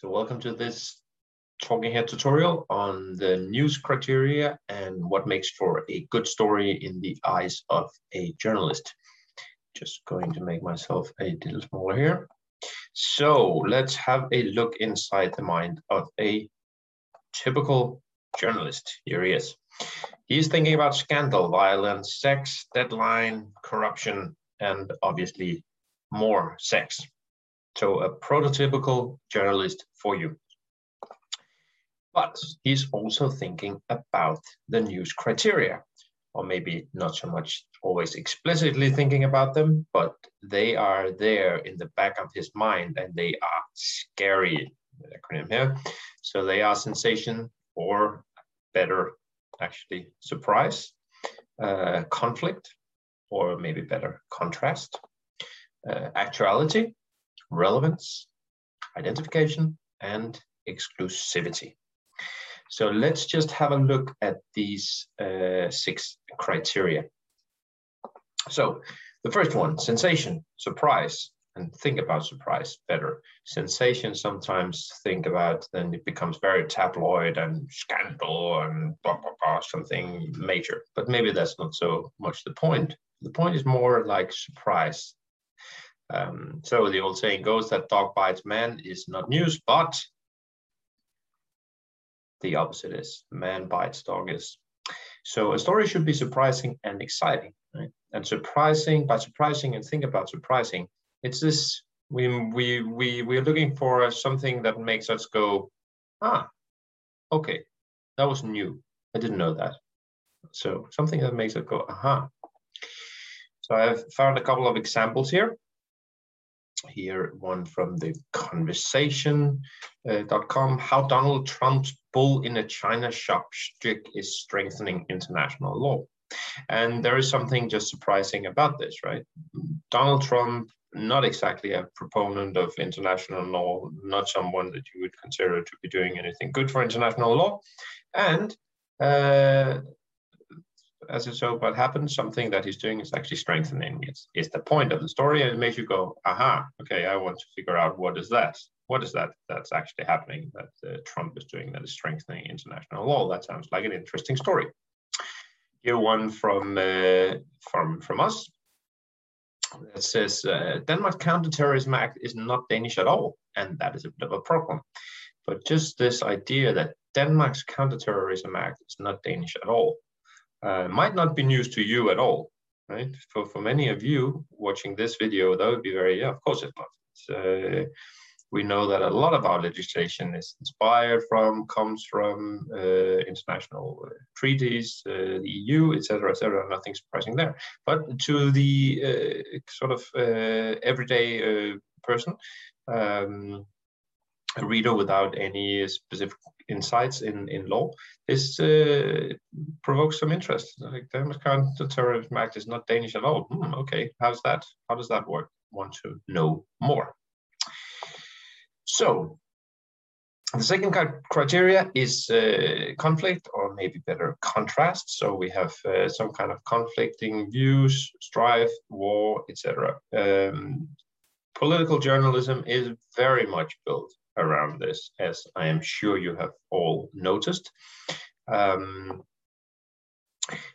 So welcome to this Talking Head tutorial on the news criteria and what makes for a good story in the eyes of a journalist. Just going to make myself a little smaller here. So let's have a look inside the mind of a typical journalist. Here he is. He's thinking about scandal, violence, sex, deadline, corruption, and obviously more sex. So a prototypical journalist for you. But he's also thinking about the news criteria, or maybe not so much always explicitly thinking about them, but they are there in the back of his mind and they are scary, acronym here. So they are sensation or better, actually, surprise, uh, conflict, or maybe better, contrast, uh, actuality, relevance, identification, and exclusivity. So let's just have a look at these uh, six criteria. So the first one, sensation, surprise, and think about surprise better. Sensation sometimes think about, then it becomes very tabloid and scandal and blah, blah, blah, something major. But maybe that's not so much the point. The point is more like surprise, um, so the old saying goes that dog bites man is not news, but the opposite is man bites dog is. So a story should be surprising and exciting, right? And surprising by surprising and think about surprising. It's this we we we we're looking for something that makes us go, ah, okay, that was new. I didn't know that. So something that makes it go, aha. So I've found a couple of examples here here one from the conversation.com uh, how donald trump's bull in a china shop stick is strengthening international law. And there is something just surprising about this right? Donald trump not exactly a proponent of international law not someone that you would consider to be doing anything good for international law. And uh, as it so but happens, something that he's doing is actually strengthening. It's, it's the point of the story, and it makes you go, aha, okay, I want to figure out what is that? What is that that's actually happening that uh, Trump is doing that is strengthening international law? That sounds like an interesting story. Here one from uh, from from us. that says uh, Denmark's counterterrorism act is not Danish at all, and that is a bit of a problem. But just this idea that Denmark's counterterrorism act is not Danish at all uh, might not be news to you at all, right? For, for many of you watching this video, that would be very, yeah, of course it's not. Uh, we know that a lot of our legislation is inspired from, comes from uh, international uh, treaties, uh, the EU, etc., etc. Nothing surprising there. But to the uh, sort of everyday person, um, a reader without any specific insights in, in law, this uh, provokes some interest. Like Counter-Terrorism Act is not Danish at all. Hmm, okay, how's that? How does that work? Want to know more. So the second criteria is uh, conflict, or maybe better, contrast. So we have uh, some kind of conflicting views, strife, war, etc. Um, political journalism is very much built around this, as I am sure you have all noticed. Um,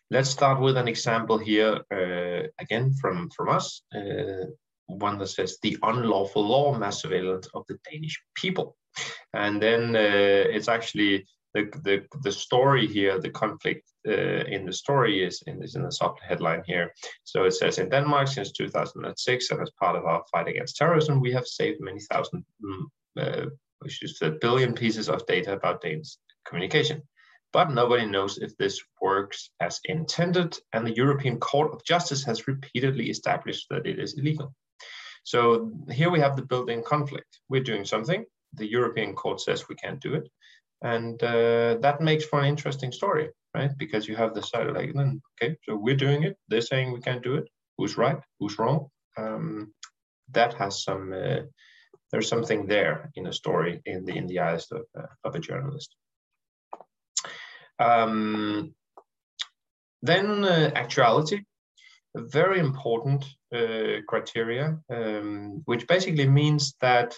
let's start with an example here, uh, again from, from us, uh, one that says the unlawful law mass surveillance of the Danish people. And then uh, it's actually the, the, the story here, the conflict uh, in the story is in, is in the sub headline here. So it says in Denmark since 2006, and as part of our fight against terrorism, we have saved many thousand mm, uh, which is a billion pieces of data about Danes communication. But nobody knows if this works as intended, and the European Court of Justice has repeatedly established that it is illegal. So here we have the built-in conflict. We're doing something, the European Court says we can't do it, and uh, that makes for an interesting story, right? Because you have the side like, okay, so we're doing it, they're saying we can't do it. Who's right? Who's wrong? Um, that has some uh, there's something there in a story in the in the eyes of, uh, of a journalist. Um, then uh, actuality, a very important uh, criteria, um, which basically means that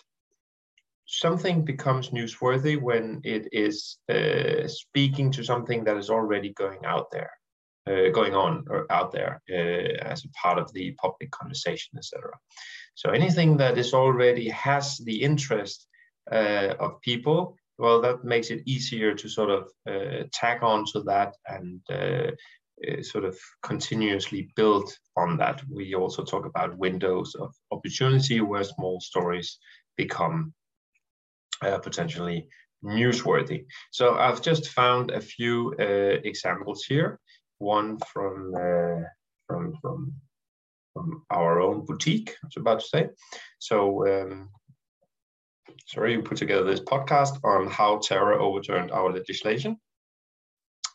something becomes newsworthy when it is uh, speaking to something that is already going out there, uh, going on or out there uh, as a part of the public conversation, etc. So anything that is already has the interest uh, of people, well, that makes it easier to sort of uh, on to that and uh, sort of continuously build on that. We also talk about windows of opportunity where small stories become uh, potentially newsworthy. So I've just found a few uh, examples here. One from uh, from from our own boutique. I was about to say. So um, sorry, we put together this podcast on how terror overturned our legislation.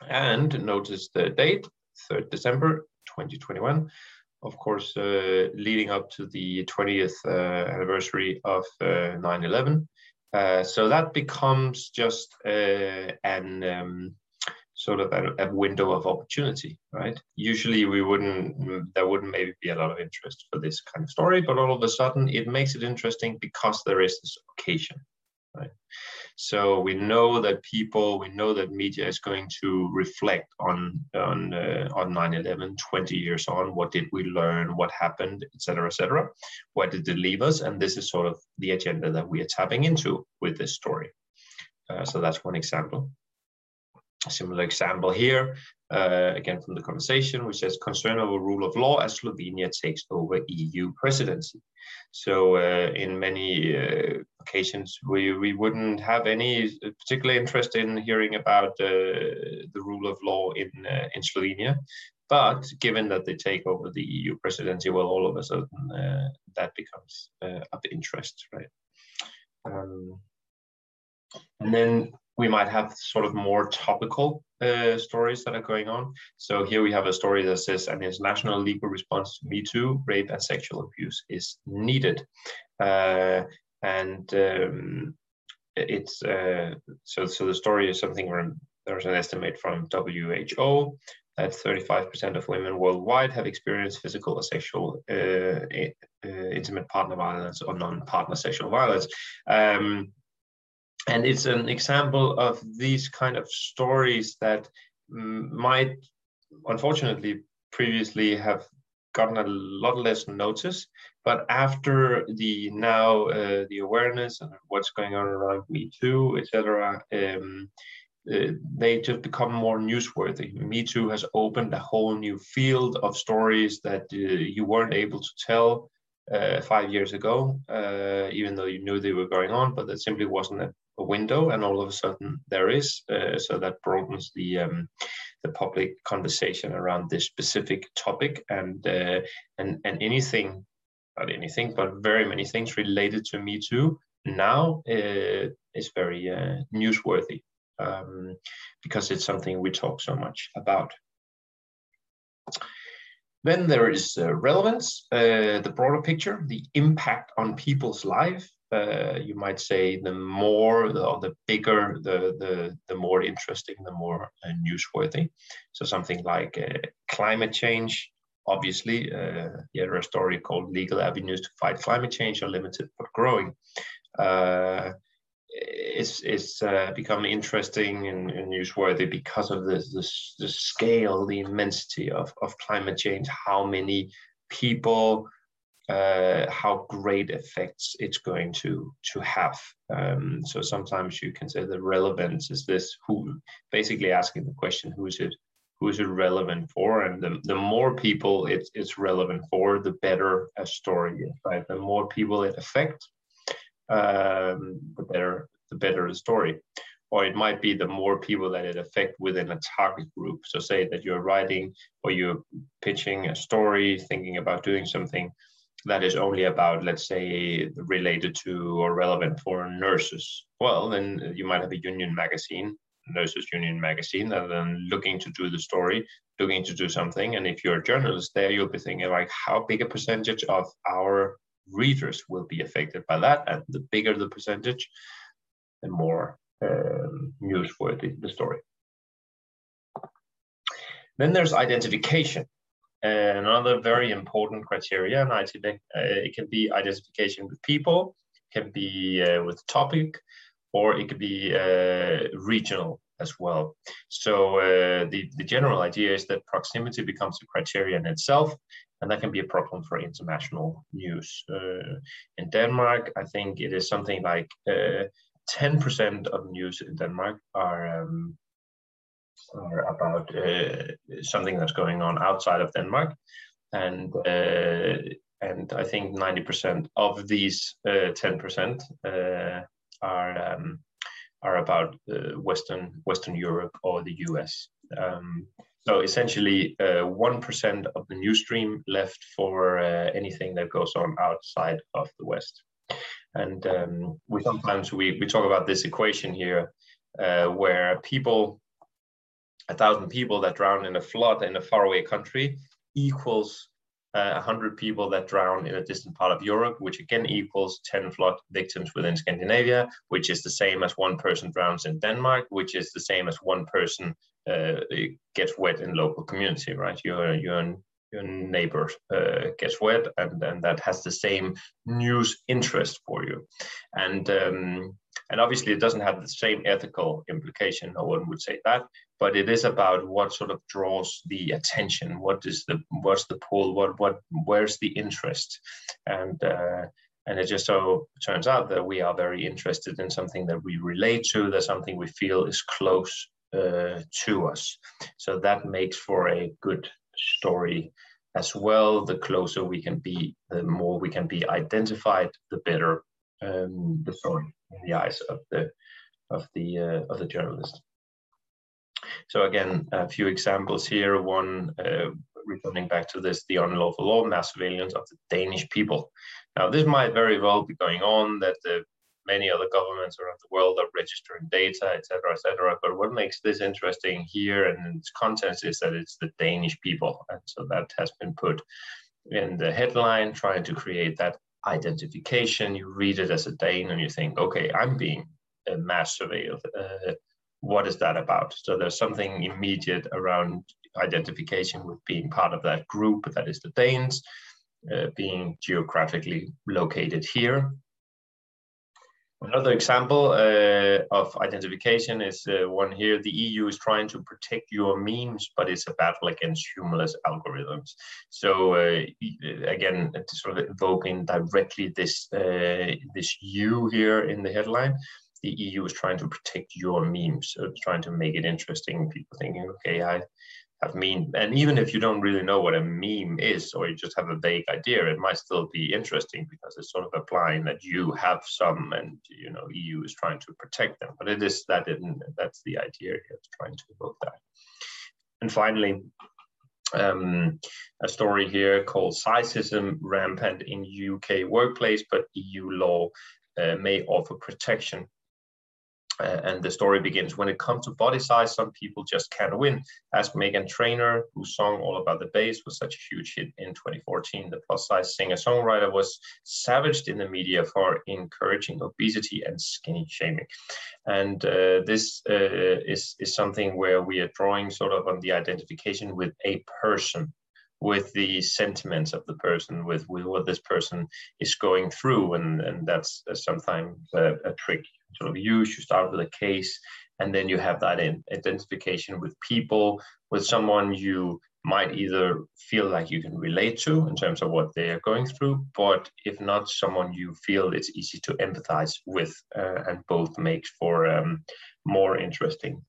And notice the date, 3rd December 2021 of course, uh, leading up to the 20th uh, anniversary of 9/11. Uh, so that becomes just an um, sort of a, a, window of opportunity, right? Usually we wouldn't, there wouldn't maybe be a lot of interest for this kind of story, but all of a sudden it makes it interesting because there is this occasion, right? So we know that people, we know that media is going to reflect on on uh, on 9/11, 20 years on. What did we learn? What happened? Etc. Etc. Where did it leave us? And this is sort of the agenda that we are tapping into with this story. Uh, so that's one example. A similar example here, uh, again from the conversation, which says concern over rule of law as Slovenia takes over EU presidency. So uh, in many uh, occasions, we, we wouldn't have any particular interest in hearing about uh, the rule of law in, uh, in Slovenia. But given that they take over the EU presidency, well, all of a sudden uh, that becomes of interest, right? Um, and then we might have sort of more topical uh, stories that are going on. So here we have a story that says an international legal response to Me Too, rape and sexual abuse is needed. Uh, and um, it's uh, so so the story is something where there's an estimate from WHO that 35% of women worldwide have experienced physical or sexual uh, uh, intimate partner violence or non-partner sexual violence. Um, and it's an example of these kind of stories that might unfortunately previously have gotten a lot less notice. But after the now uh, the awareness and what's going on around me too etc um, uh, they just become more newsworthy. Me too has opened a whole new field of stories that uh, you weren't able to tell uh, five years ago, uh, even though you knew they were going on, but that simply wasn't a, a window, and all of a sudden there is. Uh, so that broadens the um, the public conversation around this specific topic, and uh, and and anything, not anything, but very many things related to Me Too now uh, is very uh, newsworthy um, because it's something we talk so much about. Then there is uh, relevance, uh, the broader picture, the impact on people's life. Uh, you might say the more, the, the bigger, the, the, the more interesting, the more uh, newsworthy. So something like uh, climate change, obviously, uh, here a story called Legal Avenues to Fight Climate Change are limited but growing. Uh, it's it's uh, become interesting and, and, newsworthy because of the, the, the scale, the immensity of, of climate change, how many people, uh, how great effects it's going to to have. Um, so sometimes you can say the relevance is this who basically asking the question who is it who is it relevant for and the, the more people it's, it's relevant for the better a story is right the more people it affects um, the better the better the story. Or it might be the more people that it affect within a target group. So say that you're writing or you're pitching a story, thinking about doing something that is only about, let's say, related to or relevant for nurses. Well, then you might have a union magazine, Nurses Union magazine, and then looking to do the story, looking to do something. And if you're a journalist there, you'll be thinking like, how big a percentage of our readers will be affected by that. And the bigger the percentage, the more um, newsworthy the story. Then there's identification. Another very important criteria in ITV, uh, it can be identification with people, can be uh, with topic, or it could be uh, regional as well. So uh, the, the general idea is that proximity becomes a criterion itself, and that can be a problem for international news. Uh, in Denmark, I think it is something like 10% uh, of news in Denmark are um, are about uh, something that's going on outside of Denmark, and uh, and I think 90% of these 10% uh, are um, are about Western Western Europe or the US. Um, so essentially, one of the news stream left for uh, anything that goes on outside of the West. And um, we sometimes we, we talk about this equation here, uh, where people, a thousand people that drown in a flood in a faraway country, equals uh, 100 people that drown in a distant part of Europe, which again equals 10 flood victims within Scandinavia, which is the same as one person drowns in Denmark, which is the same as one person uh, gets wet in local community, right? Your, your, your neighbor uh, gets wet, and, and that has the same news interest for you. And um, and obviously, it doesn't have the same ethical implication. No one would say that, but it is about what sort of draws the attention. What is the what's the pull? What what where's the interest? And uh, and it just so turns out that we are very interested in something that we relate to, that something we feel is close uh, to us. So that makes for a good story as well. The closer we can be, the more we can be identified, the better um, the story in the eyes of the of the uh, of the journalist. So again, a few examples here. One uh, returning back to this, the unlawful law, mass surveillance of the Danish people. Now, this might very well be going on that the many other governments around the world are registering data, etc., etc. But what makes this interesting here and its context is that it's the Danish people, and so that has been put in the headline, trying to create that identification. You read it as a Dane, and you think, okay, I'm being mass surveilled. Uh, what is that about? So there's something immediate around identification with being part of that group that is the Danes, uh, being geographically located here. Another example uh, of identification is uh, one here. The EU is trying to protect your memes, but it's a battle against humorless algorithms. So uh, again, sort of evoking directly this uh, this you here in the headline the EU is trying to protect your memes, so trying to make it interesting. People thinking, okay, I have meme, and even if you don't really know what a meme is, or you just have a vague idea, it might still be interesting because it's sort of applying that you have some, and you know, EU is trying to protect them. But it is that, that's the idea here, trying to evoke that. And finally, um, a story here called Sizeism rampant in UK workplace, but EU law uh, may offer protection uh, and the story begins when it comes to body size, some people just can't win. Ask Meghan Trainor, whose song All About the Bass was such a huge hit in 2014. The plus size singer songwriter was savaged in the media for encouraging obesity and skinny shaming. And uh, this uh, is, is something where we are drawing sort of on the identification with a person with the sentiments of the person, with, with what this person is going through. And, and that's sometimes a, a trick sort of use. You start with a case, and then you have that in identification with people, with someone you might either feel like you can relate to in terms of what they are going through, but if not, someone you feel it's easy to empathize with, uh, and both makes for um, more interesting,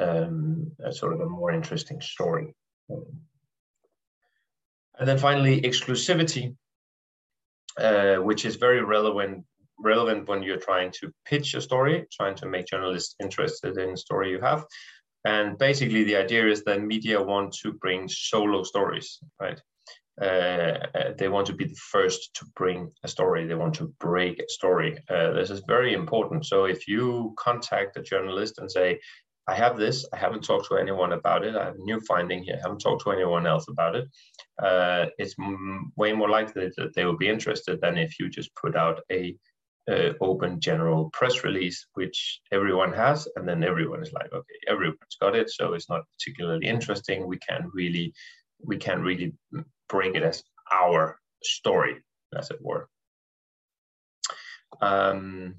um, sort of a more interesting story. And then finally, exclusivity, uh, which is very relevant relevant when you're trying to pitch a story, trying to make journalists interested in the story you have. And basically, the idea is that media want to bring solo stories, right? Uh, they want to be the first to bring a story. They want to break a story. Uh, this is very important. So if you contact a journalist and say, I have this, I haven't talked to anyone about it, I have a new finding here, I haven't talked to anyone else about it, uh, it's way more likely that they will be interested than if you just put out a uh, open general press release, which everyone has, and then everyone is like, okay, everyone's got it, so it's not particularly interesting. We can't really, we can't really bring it as our story, as it were. Um,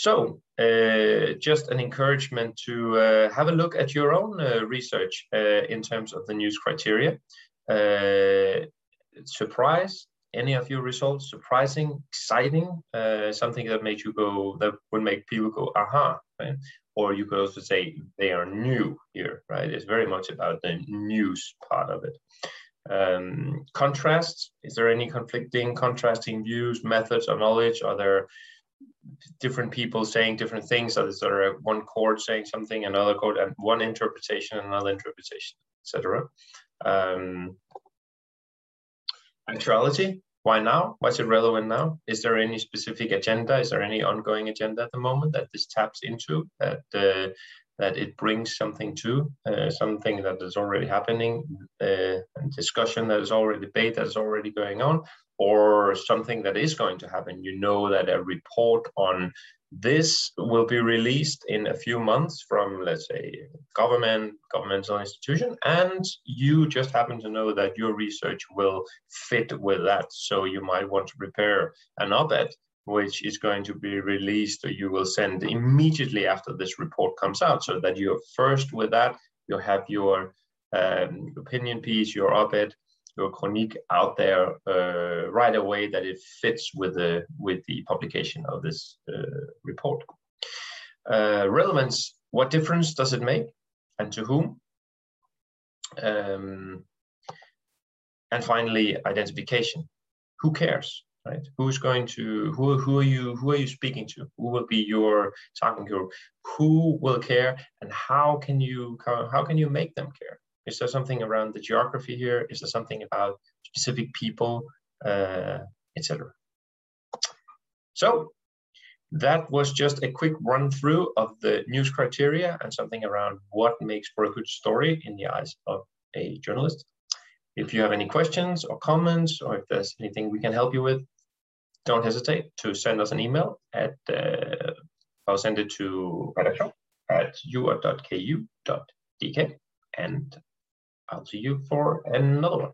so uh, just an encouragement to uh, have a look at your own uh, research uh, in terms of the news criteria. Uh, surprise, any of your results surprising, exciting, uh, something that makes you go, that would make people go, aha, right? Or you could also say they are new here, right? It's very much about the news part of it. Um, contrasts, is there any conflicting, contrasting views, methods, or knowledge? Are there different people saying different things. So is there one court saying something, another court, and one interpretation, another interpretation, etc. Um, actuality. Why now? Why is it relevant now? Is there any specific agenda? Is there any ongoing agenda at the moment that this taps into that uh, that it brings something to uh, something that is already happening, uh, discussion that is already debate that is already going on, or something that is going to happen. You know that a report on this will be released in a few months from, let's say, government, governmental institution, and you just happen to know that your research will fit with that. So you might want to prepare an op-ed which is going to be released or you will send immediately after this report comes out so that you're first with that you have your um, opinion piece your op-ed your chronique out there uh, right away that it fits with the with the publication of this uh, report. Uh, relevance: What difference does it make, and to whom? Um, and finally, identification: Who cares? Right? Who's going to who? Who are you? Who are you speaking to? Who will be your target group? Who will care? And how can you how can you make them care? Is there something around the geography here? Is there something about specific people, uh, etc.? So that was just a quick run through of the news criteria and something around what makes for a good story in the eyes of a journalist. If you have any questions or comments, or if there's anything we can help you with, don't hesitate to send us an email at, uh, I'll send it to at ua.ku.dk and I'll see you for another one.